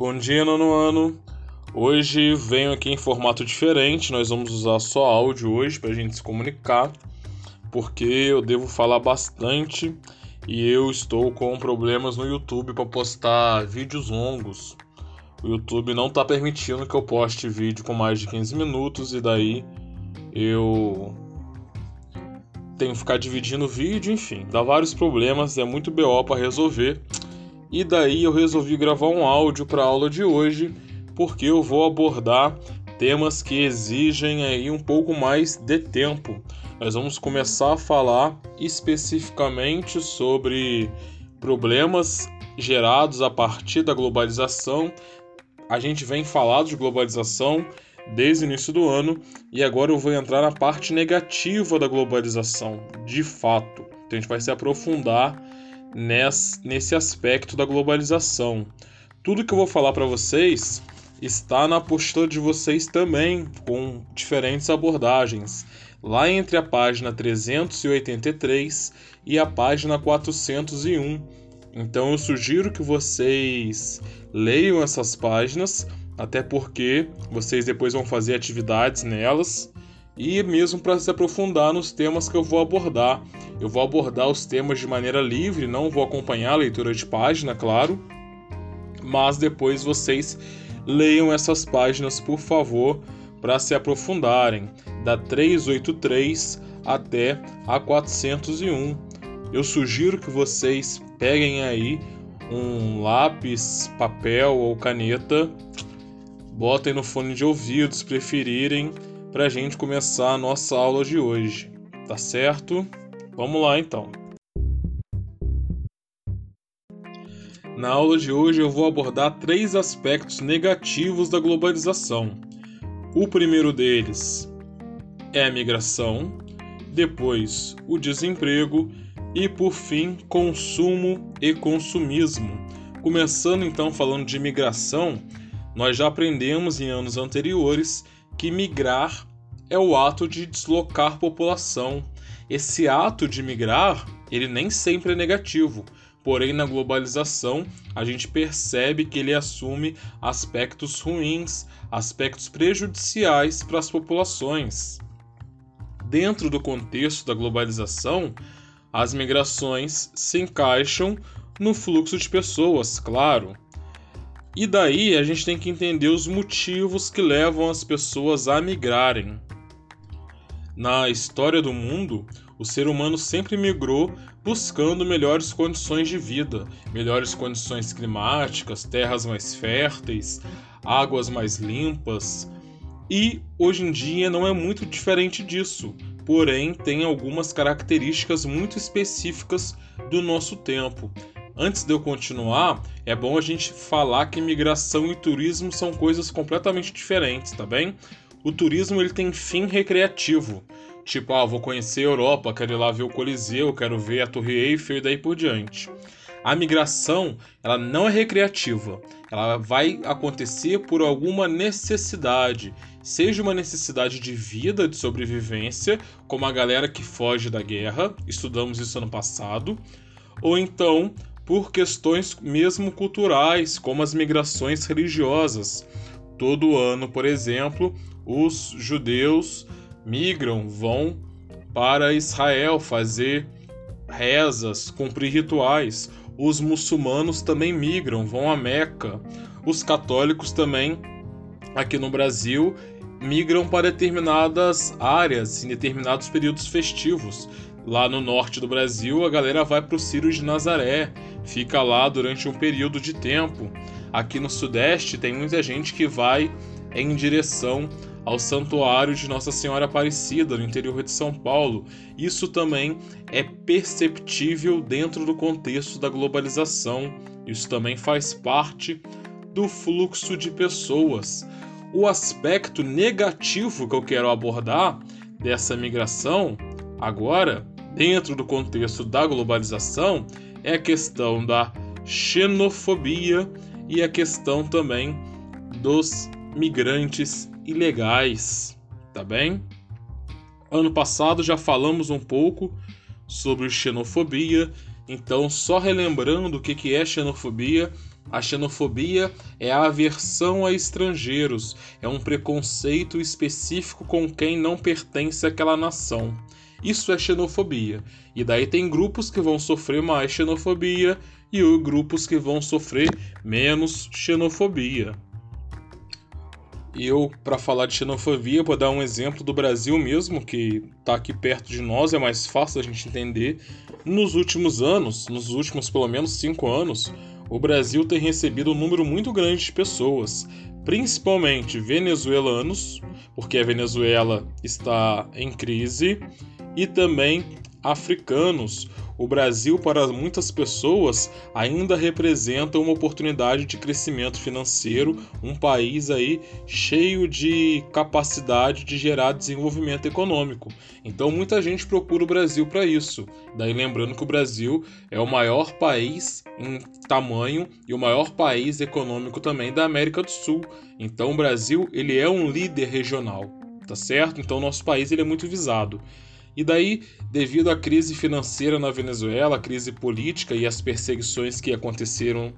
Bom dia, nono ano. Hoje venho aqui em formato diferente, nós vamos usar só áudio hoje para a gente se comunicar, porque eu devo falar bastante e eu estou com problemas no YouTube para postar vídeos longos. O YouTube não está permitindo que eu poste vídeo com mais de 15 minutos e daí eu tenho que ficar dividindo o vídeo, enfim, dá vários problemas, é muito BO para resolver. E daí eu resolvi gravar um áudio para a aula de hoje, porque eu vou abordar temas que exigem aí um pouco mais de tempo. Nós vamos começar a falar especificamente sobre problemas gerados a partir da globalização. A gente vem falando de globalização desde o início do ano e agora eu vou entrar na parte negativa da globalização, de fato. Então a gente vai se aprofundar nesse aspecto da globalização. Tudo que eu vou falar para vocês está na postura de vocês também, com diferentes abordagens, lá entre a página 383 e a página 401. Então eu sugiro que vocês leiam essas páginas, até porque vocês depois vão fazer atividades nelas e mesmo para se aprofundar nos temas que eu vou abordar. Eu vou abordar os temas de maneira livre, não vou acompanhar a leitura de página, claro, mas depois vocês leiam essas páginas, por favor, para se aprofundarem, da 383 até a 401. Eu sugiro que vocês peguem aí um lápis, papel ou caneta, botem no fone de ouvido se preferirem para a gente começar a nossa aula de hoje, tá certo? Vamos lá então. Na aula de hoje eu vou abordar três aspectos negativos da globalização. O primeiro deles é a migração, depois o desemprego e por fim consumo e consumismo. Começando então falando de migração, nós já aprendemos em anos anteriores que migrar é o ato de deslocar população. Esse ato de migrar, ele nem sempre é negativo. Porém, na globalização, a gente percebe que ele assume aspectos ruins, aspectos prejudiciais para as populações. Dentro do contexto da globalização, as migrações se encaixam no fluxo de pessoas, claro, e daí a gente tem que entender os motivos que levam as pessoas a migrarem. Na história do mundo, o ser humano sempre migrou buscando melhores condições de vida, melhores condições climáticas, terras mais férteis, águas mais limpas. E hoje em dia não é muito diferente disso, porém tem algumas características muito específicas do nosso tempo. Antes de eu continuar, é bom a gente falar que migração e turismo são coisas completamente diferentes, tá bem? O turismo ele tem fim recreativo. Tipo, ah, vou conhecer a Europa, quero ir lá ver o Coliseu, quero ver a Torre Eiffel e daí por diante. A migração, ela não é recreativa. Ela vai acontecer por alguma necessidade, seja uma necessidade de vida, de sobrevivência, como a galera que foge da guerra, estudamos isso ano passado, ou então por questões mesmo culturais, como as migrações religiosas. Todo ano, por exemplo, os judeus migram, vão para Israel fazer rezas, cumprir rituais. Os muçulmanos também migram, vão a Meca. Os católicos também, aqui no Brasil, migram para determinadas áreas em determinados períodos festivos. Lá no norte do Brasil, a galera vai para o Círio de Nazaré, fica lá durante um período de tempo. Aqui no Sudeste tem muita gente que vai em direção ao Santuário de Nossa Senhora Aparecida, no interior de São Paulo. Isso também é perceptível dentro do contexto da globalização. Isso também faz parte do fluxo de pessoas. O aspecto negativo que eu quero abordar dessa migração agora, dentro do contexto da globalização, é a questão da xenofobia e a questão também dos migrantes ilegais, tá bem? Ano passado já falamos um pouco sobre xenofobia, então só relembrando o que é xenofobia, A xenofobia é a aversão a estrangeiros, é um preconceito específico com quem não pertence àquela nação. Isso é xenofobia. E daí tem grupos que vão sofrer mais xenofobia e grupos que vão sofrer menos xenofobia. Eu, para falar de xenofobia, vou dar um exemplo do Brasil mesmo, que está aqui perto de nós, é mais fácil a gente entender. Nos últimos anos, nos últimos pelo menos cinco anos, o Brasil tem recebido um número muito grande de pessoas, principalmente venezuelanos, porque a Venezuela está em crise, e também africanos, o Brasil, para muitas pessoas, ainda representa uma oportunidade de crescimento financeiro, um país aí cheio de capacidade de gerar desenvolvimento econômico. Então muita gente procura o Brasil para isso. Daí lembrando que o Brasil é o maior país em tamanho e o maior país econômico também da América do Sul. Então o Brasil, ele é um líder regional, tá certo? Então nosso país ele é muito visado. E daí, devido à crise financeira na Venezuela, a crise política e as perseguições que aconteceram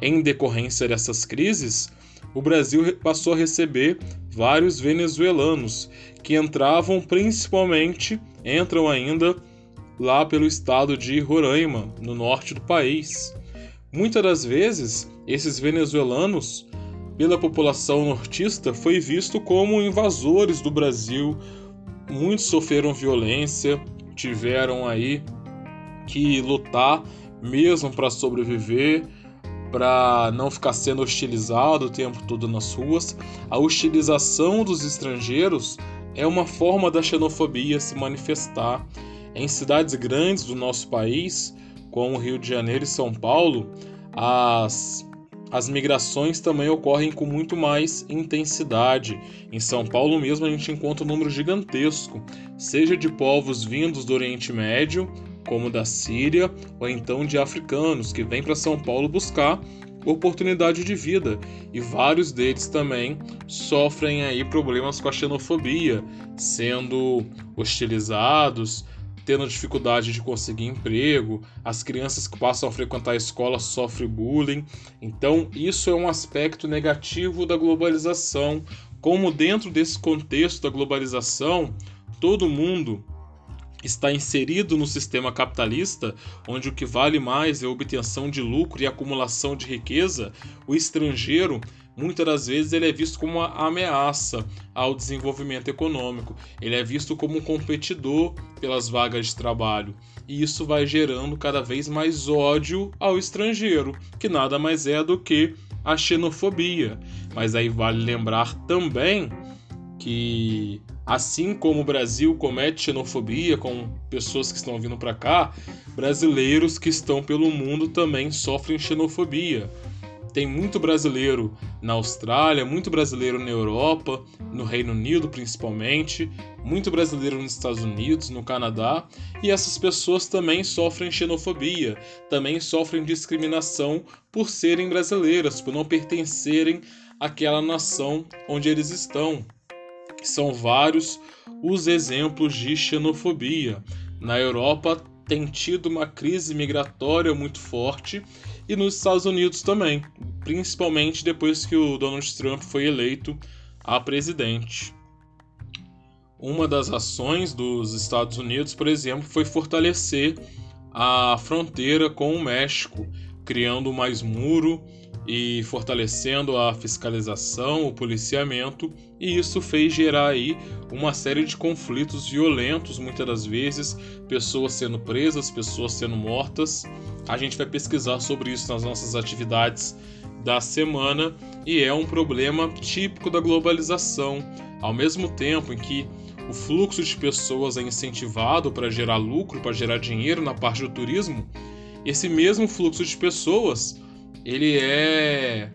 em decorrência dessas crises, o Brasil passou a receber vários venezuelanos que entravam principalmente, entram ainda lá pelo estado de Roraima, no norte do país. Muitas das vezes, esses venezuelanos, pela população nortista, foi visto como invasores do Brasil, muitos sofreram violência, tiveram aí que lutar mesmo para sobreviver, para não ficar sendo hostilizado o tempo todo nas ruas. A hostilização dos estrangeiros é uma forma da xenofobia se manifestar. Em cidades grandes do nosso país, como Rio de Janeiro e São Paulo, as as migrações também ocorrem com muito mais intensidade. Em São Paulo mesmo a gente encontra um número gigantesco, seja de povos vindos do Oriente Médio, como da Síria, ou então de africanos que vêm para São Paulo buscar oportunidade de vida, e vários deles também sofrem aí problemas com a xenofobia, sendo hostilizados, tendo dificuldade de conseguir emprego, as crianças que passam a frequentar a escola sofrem bullying. Então, isso é um aspecto negativo da globalização. Como dentro desse contexto da globalização, todo mundo está inserido no sistema capitalista, onde o que vale mais é a obtenção de lucro e acumulação de riqueza, o estrangeiro muitas das vezes ele é visto como uma ameaça ao desenvolvimento econômico. Ele é visto como um competidor pelas vagas de trabalho. E isso vai gerando cada vez mais ódio ao estrangeiro, que nada mais é do que a xenofobia. Mas aí vale lembrar também que assim como o Brasil comete xenofobia com pessoas que estão vindo para cá, brasileiros que estão pelo mundo também sofrem xenofobia. Tem muito brasileiro na Austrália, muito brasileiro na Europa, no Reino Unido principalmente, muito brasileiro nos Estados Unidos, no Canadá, e essas pessoas também sofrem xenofobia, também sofrem discriminação por serem brasileiras, por não pertencerem àquela nação onde eles estão. São vários os exemplos de xenofobia. Na Europa tem tido uma crise migratória muito forte e nos Estados Unidos também, principalmente depois que o Donald Trump foi eleito a presidente. Uma das ações dos Estados Unidos, por exemplo, foi fortalecer a fronteira com o México, criando mais muro e fortalecendo a fiscalização, o policiamento, e isso fez gerar aí uma série de conflitos violentos, muitas das vezes, pessoas sendo presas, pessoas sendo mortas. A gente vai pesquisar sobre isso nas nossas atividades da semana e é um problema típico da globalização. Ao mesmo tempo em que o fluxo de pessoas é incentivado para gerar lucro, para gerar dinheiro na parte do turismo, esse mesmo fluxo de pessoas ele é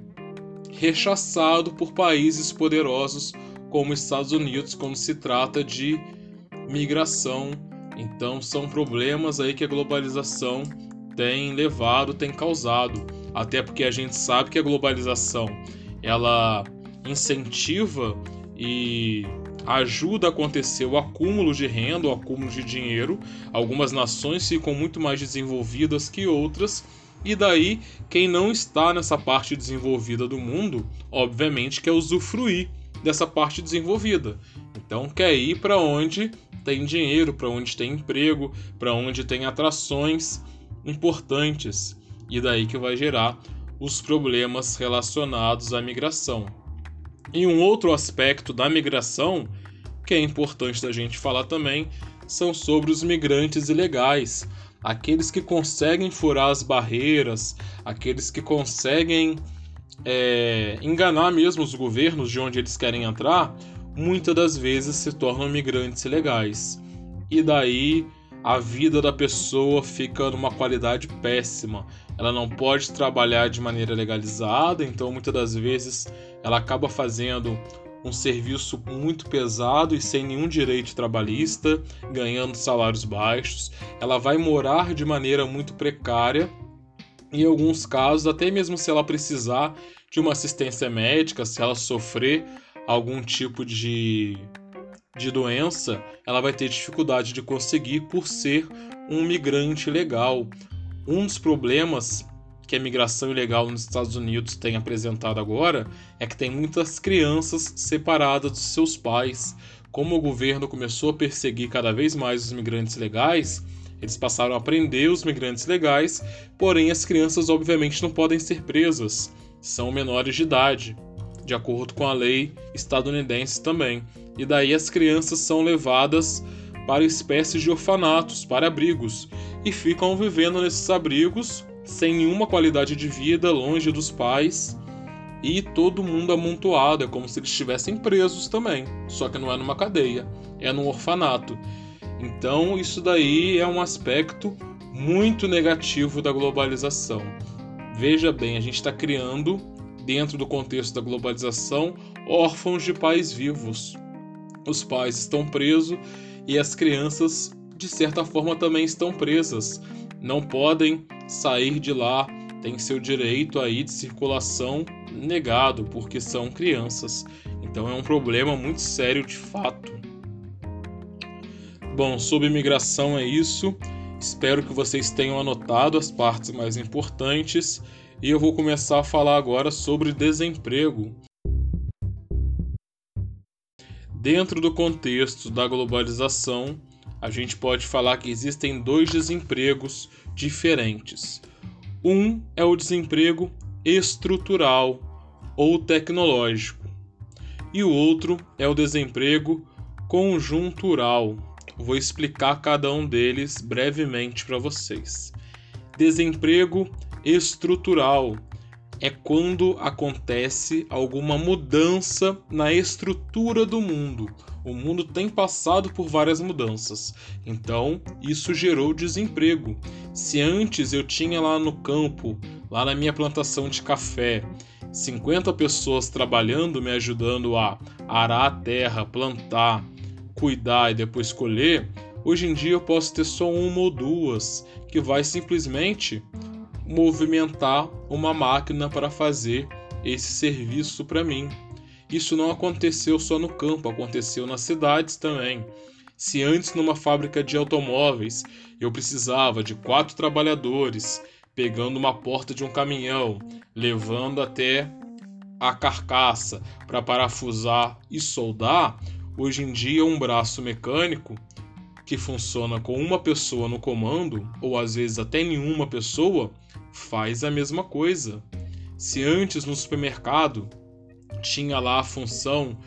rechaçado por países poderosos como Estados Unidos quando se trata de migração. Então são problemas aí que a globalização tem levado, tem causado, até porque a gente sabe que a globalização ela incentiva e ajuda a acontecer o acúmulo de renda, o acúmulo de dinheiro. Algumas nações ficam muito mais desenvolvidas que outras E daí, quem não está nessa parte desenvolvida do mundo, obviamente quer usufruir dessa parte desenvolvida. Então quer ir para onde tem dinheiro, para onde tem emprego, para onde tem atrações importantes. E daí que vai gerar os problemas relacionados à migração. E um outro aspecto da migração que é importante da gente falar também são sobre os migrantes ilegais, aqueles que conseguem furar as barreiras, aqueles que conseguem é, enganar mesmo os governos de onde eles querem entrar, muitas das vezes se tornam migrantes ilegais. E daí a vida da pessoa fica numa qualidade péssima. Ela não pode trabalhar de maneira legalizada, então muitas das vezes ela acaba fazendo um serviço muito pesado e sem nenhum direito trabalhista, ganhando salários baixos. Ela vai morar de maneira muito precária. Em alguns casos, até mesmo se ela precisar de uma assistência médica, se ela sofrer algum tipo de, de doença, ela vai ter dificuldade de conseguir por ser um migrante legal. Um dos problemas que a migração ilegal nos Estados Unidos tem apresentado agora é que tem muitas crianças separadas dos seus pais. Como o governo começou a perseguir cada vez mais os migrantes legais, eles passaram a prender os migrantes legais, porém as crianças obviamente não podem ser presas, são menores de idade, de acordo com a lei estadunidense também. E daí as crianças são levadas para espécies de orfanatos, para abrigos, e ficam vivendo nesses abrigos sem nenhuma qualidade de vida, longe dos pais e todo mundo amontoado, é como se eles estivessem presos também, só que não é numa cadeia, é num orfanato. Então, isso daí é um aspecto muito negativo da globalização. Veja bem, a gente está criando, dentro do contexto da globalização, órfãos de pais vivos. Os pais estão presos e as crianças, de certa forma, também estão presas. Não podem sair de lá tem seu direito aí de circulação negado porque são crianças. Então é um problema muito sério de fato. Bom, sobre imigração é isso. Espero que vocês tenham anotado as partes mais importantes e eu vou começar a falar agora sobre desemprego. Dentro do contexto da globalização, a gente pode falar que existem dois desempregos diferentes. Um é o desemprego estrutural ou tecnológico, e o outro é o desemprego conjuntural. Vou explicar cada um deles brevemente para vocês. Desemprego estrutural é quando acontece alguma mudança na estrutura do mundo o mundo tem passado por várias mudanças, então isso gerou desemprego. Se antes eu tinha lá no campo, lá na minha plantação de café, 50 pessoas trabalhando, me ajudando a arar a terra, plantar, cuidar e depois colher, hoje em dia eu posso ter só uma ou duas que vai simplesmente movimentar uma máquina para fazer esse serviço para mim. Isso não aconteceu só no campo, aconteceu nas cidades também. Se antes numa fábrica de automóveis eu precisava de quatro trabalhadores pegando uma porta de um caminhão, levando até a carcaça para parafusar e soldar, hoje em dia um braço mecânico que funciona com uma pessoa no comando, ou às vezes até nenhuma pessoa, faz a mesma coisa. Se antes no supermercado tinha lá a função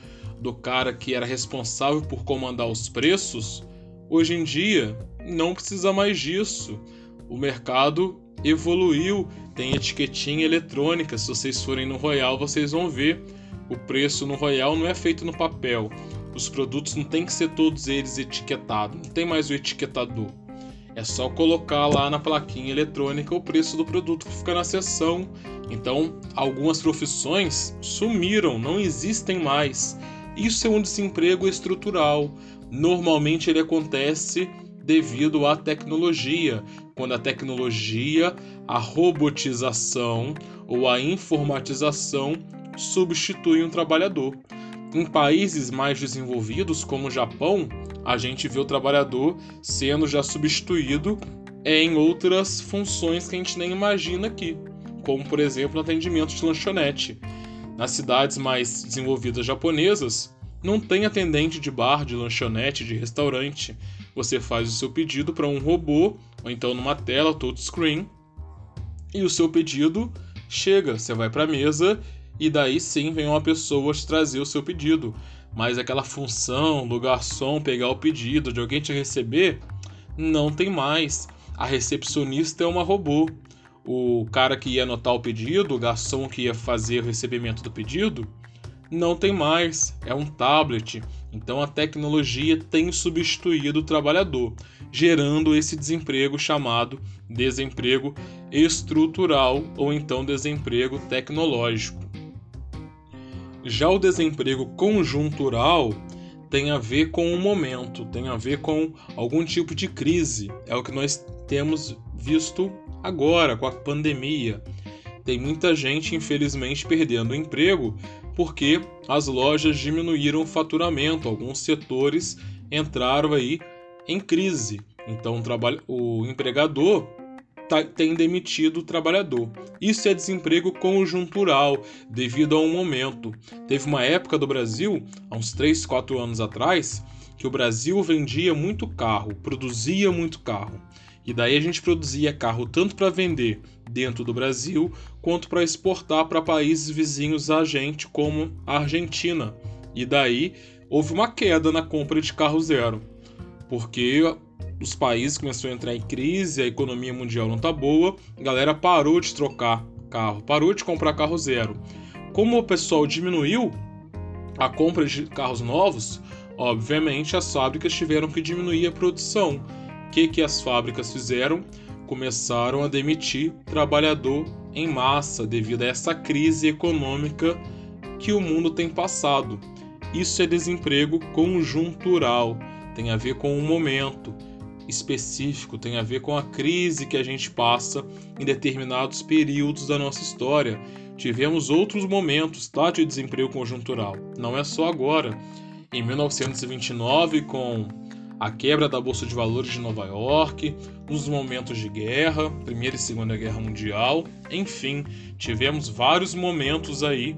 do cara que era responsável por comandar os preços, hoje em dia não precisa mais disso. O mercado evoluiu, tem etiquetinha eletrônica. Se vocês forem no Royal, vocês vão ver. O preço no Royal não é feito no papel. Os produtos não tem que ser todos eles etiquetados, não tem mais o etiquetador. É só colocar lá na plaquinha eletrônica o preço do produto que fica na seção então, algumas profissões sumiram, não existem mais. Isso é um desemprego estrutural. Normalmente ele acontece devido à tecnologia, quando a tecnologia, a robotização ou a informatização substitui um trabalhador. Em países mais desenvolvidos, como o Japão, a gente vê o trabalhador sendo já substituído em outras funções que a gente nem imagina aqui, como por exemplo atendimento de lanchonete. Nas cidades mais desenvolvidas japonesas, não tem atendente de bar, de lanchonete, de restaurante. Você faz o seu pedido para um robô ou então numa tela touchscreen e o seu pedido chega. Você vai para a mesa e daí sim vem uma pessoa te trazer o seu pedido. Mas aquela função do garçom pegar o pedido, de alguém te receber, não tem mais. A recepcionista é uma robô. O cara que ia anotar o pedido, o garçom que ia fazer o recebimento do pedido, não tem mais. É um tablet. Então a tecnologia tem substituído o trabalhador, gerando esse desemprego chamado desemprego estrutural ou então desemprego tecnológico. Já o desemprego conjuntural tem a ver com o momento, tem a ver com algum tipo de crise. É o que nós temos visto agora com a pandemia. Tem muita gente, infelizmente, perdendo o emprego porque as lojas diminuíram o faturamento, alguns setores entraram aí em crise. Então o empregador tá, tem demitido o trabalhador. Isso é desemprego conjuntural, devido a um momento. Teve uma época do Brasil, há uns 3, 4 anos atrás, que o Brasil vendia muito carro, produzia muito carro. E daí a gente produzia carro tanto para vender dentro do Brasil quanto para exportar para países vizinhos a gente, como a Argentina. E daí houve uma queda na compra de carro zero, porque os países começaram a entrar em crise, a economia mundial não tá boa, a galera parou de trocar carro, parou de comprar carro zero. Como o pessoal diminuiu a compra de carros novos, obviamente as fábricas tiveram que diminuir a produção. O que, que as fábricas fizeram? Começaram a demitir trabalhador em massa devido a essa crise econômica que o mundo tem passado. Isso é desemprego conjuntural, tem a ver com o momento específico, tem a ver com a crise que a gente passa em determinados períodos da nossa história. Tivemos outros momentos tá, de desemprego conjuntural, não é só agora. Em 1929, com a quebra da Bolsa de Valores de Nova York, nos momentos de guerra, Primeira e Segunda Guerra Mundial, enfim, tivemos vários momentos aí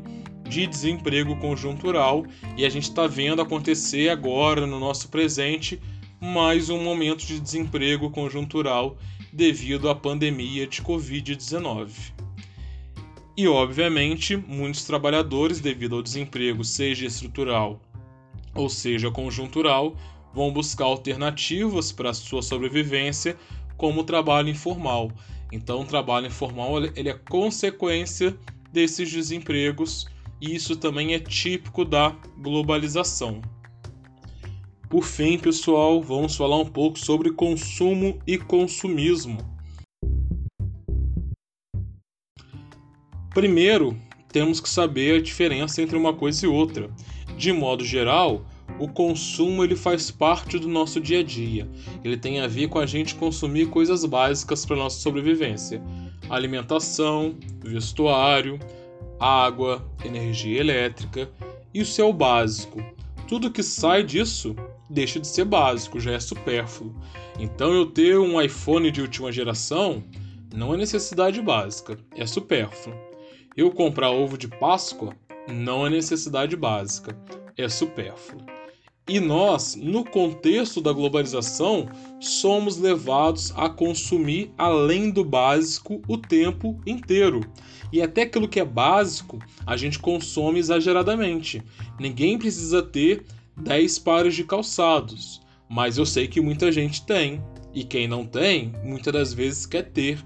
de desemprego conjuntural e a gente está vendo acontecer agora no nosso presente mais um momento de desemprego conjuntural devido à pandemia de Covid-19. E, obviamente, muitos trabalhadores, devido ao desemprego, seja estrutural ou seja conjuntural, vão buscar alternativas para a sua sobrevivência, como o trabalho informal. Então, o trabalho informal ele é consequência desses desempregos e isso também é típico da globalização. Por fim, pessoal, vamos falar um pouco sobre consumo e consumismo. Primeiro, temos que saber a diferença entre uma coisa e outra. De modo geral, o consumo ele faz parte do nosso dia a dia. Ele tem a ver com a gente consumir coisas básicas para nossa sobrevivência: alimentação, vestuário, água, energia elétrica. Isso é o básico. Tudo que sai disso deixa de ser básico, já é supérfluo. Então eu ter um iPhone de última geração não é necessidade básica, é supérfluo. Eu comprar ovo de Páscoa não é necessidade básica, é supérfluo. E nós, no contexto da globalização, somos levados a consumir além do básico o tempo inteiro. E até aquilo que é básico, a gente consome exageradamente. Ninguém precisa ter 10 pares de calçados, mas eu sei que muita gente tem. E quem não tem, muitas das vezes quer ter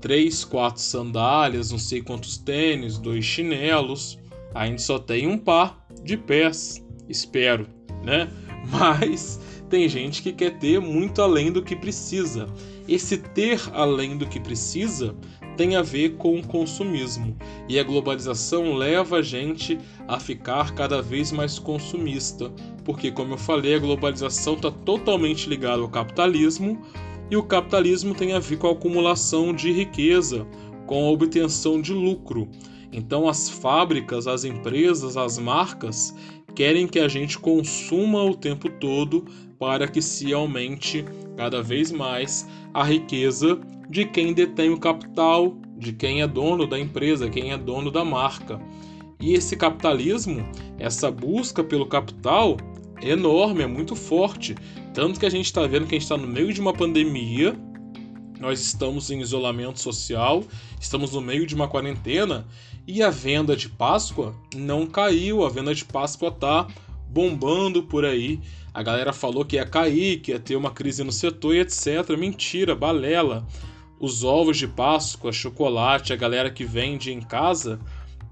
3, 4 sandálias, não sei quantos tênis, dois chinelos. A gente só tem um par de pés, espero, né? Mas tem gente que quer ter muito além do que precisa. Esse ter além do que precisa tem a ver com o consumismo, e a globalização leva a gente a ficar cada vez mais consumista, porque, como eu falei, a globalização está totalmente ligada ao capitalismo, e o capitalismo tem a ver com a acumulação de riqueza, com a obtenção de lucro. Então, as fábricas, as empresas, as marcas querem que a gente consuma o tempo todo para que se aumente cada vez mais a riqueza de quem detém o capital, de quem é dono da empresa, quem é dono da marca. E esse capitalismo, essa busca pelo capital, é enorme, é muito forte. Tanto que a gente está vendo que a gente está no meio de uma pandemia, nós estamos em isolamento social, estamos no meio de uma quarentena e a venda de Páscoa não caiu, a venda de Páscoa está bombando por aí. A galera falou que ia cair, que ia ter uma crise no setor e etc. Mentira, balela. Os ovos de Páscoa, chocolate, a galera que vende em casa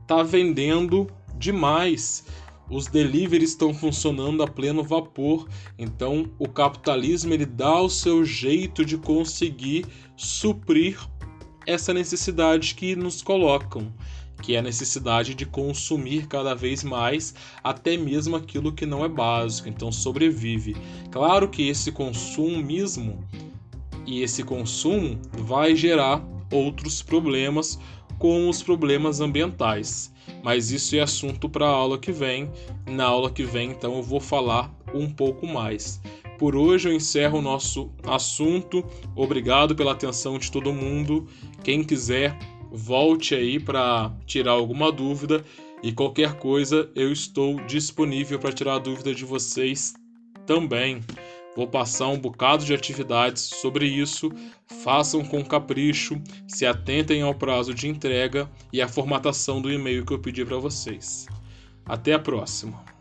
tá vendendo demais. Os deliveries estão funcionando a pleno vapor, então o capitalismo ele dá o seu jeito de conseguir suprir essa necessidade que nos colocam que é a necessidade de consumir cada vez mais, até mesmo aquilo que não é básico, então sobrevive. Claro que esse consumismo e esse consumo vai gerar outros problemas, como os problemas ambientais. Mas isso é assunto para a aula que vem. Na aula que vem, então, eu vou falar um pouco mais. Por hoje eu encerro o nosso assunto. Obrigado pela atenção de todo mundo. Quem quiser volte aí para tirar alguma dúvida e qualquer coisa eu estou disponível para tirar a dúvida de vocês também. Vou passar um bocado de atividades sobre isso. Façam com capricho, se atentem ao prazo de entrega e à formatação do e-mail que eu pedi para vocês. Até a próxima!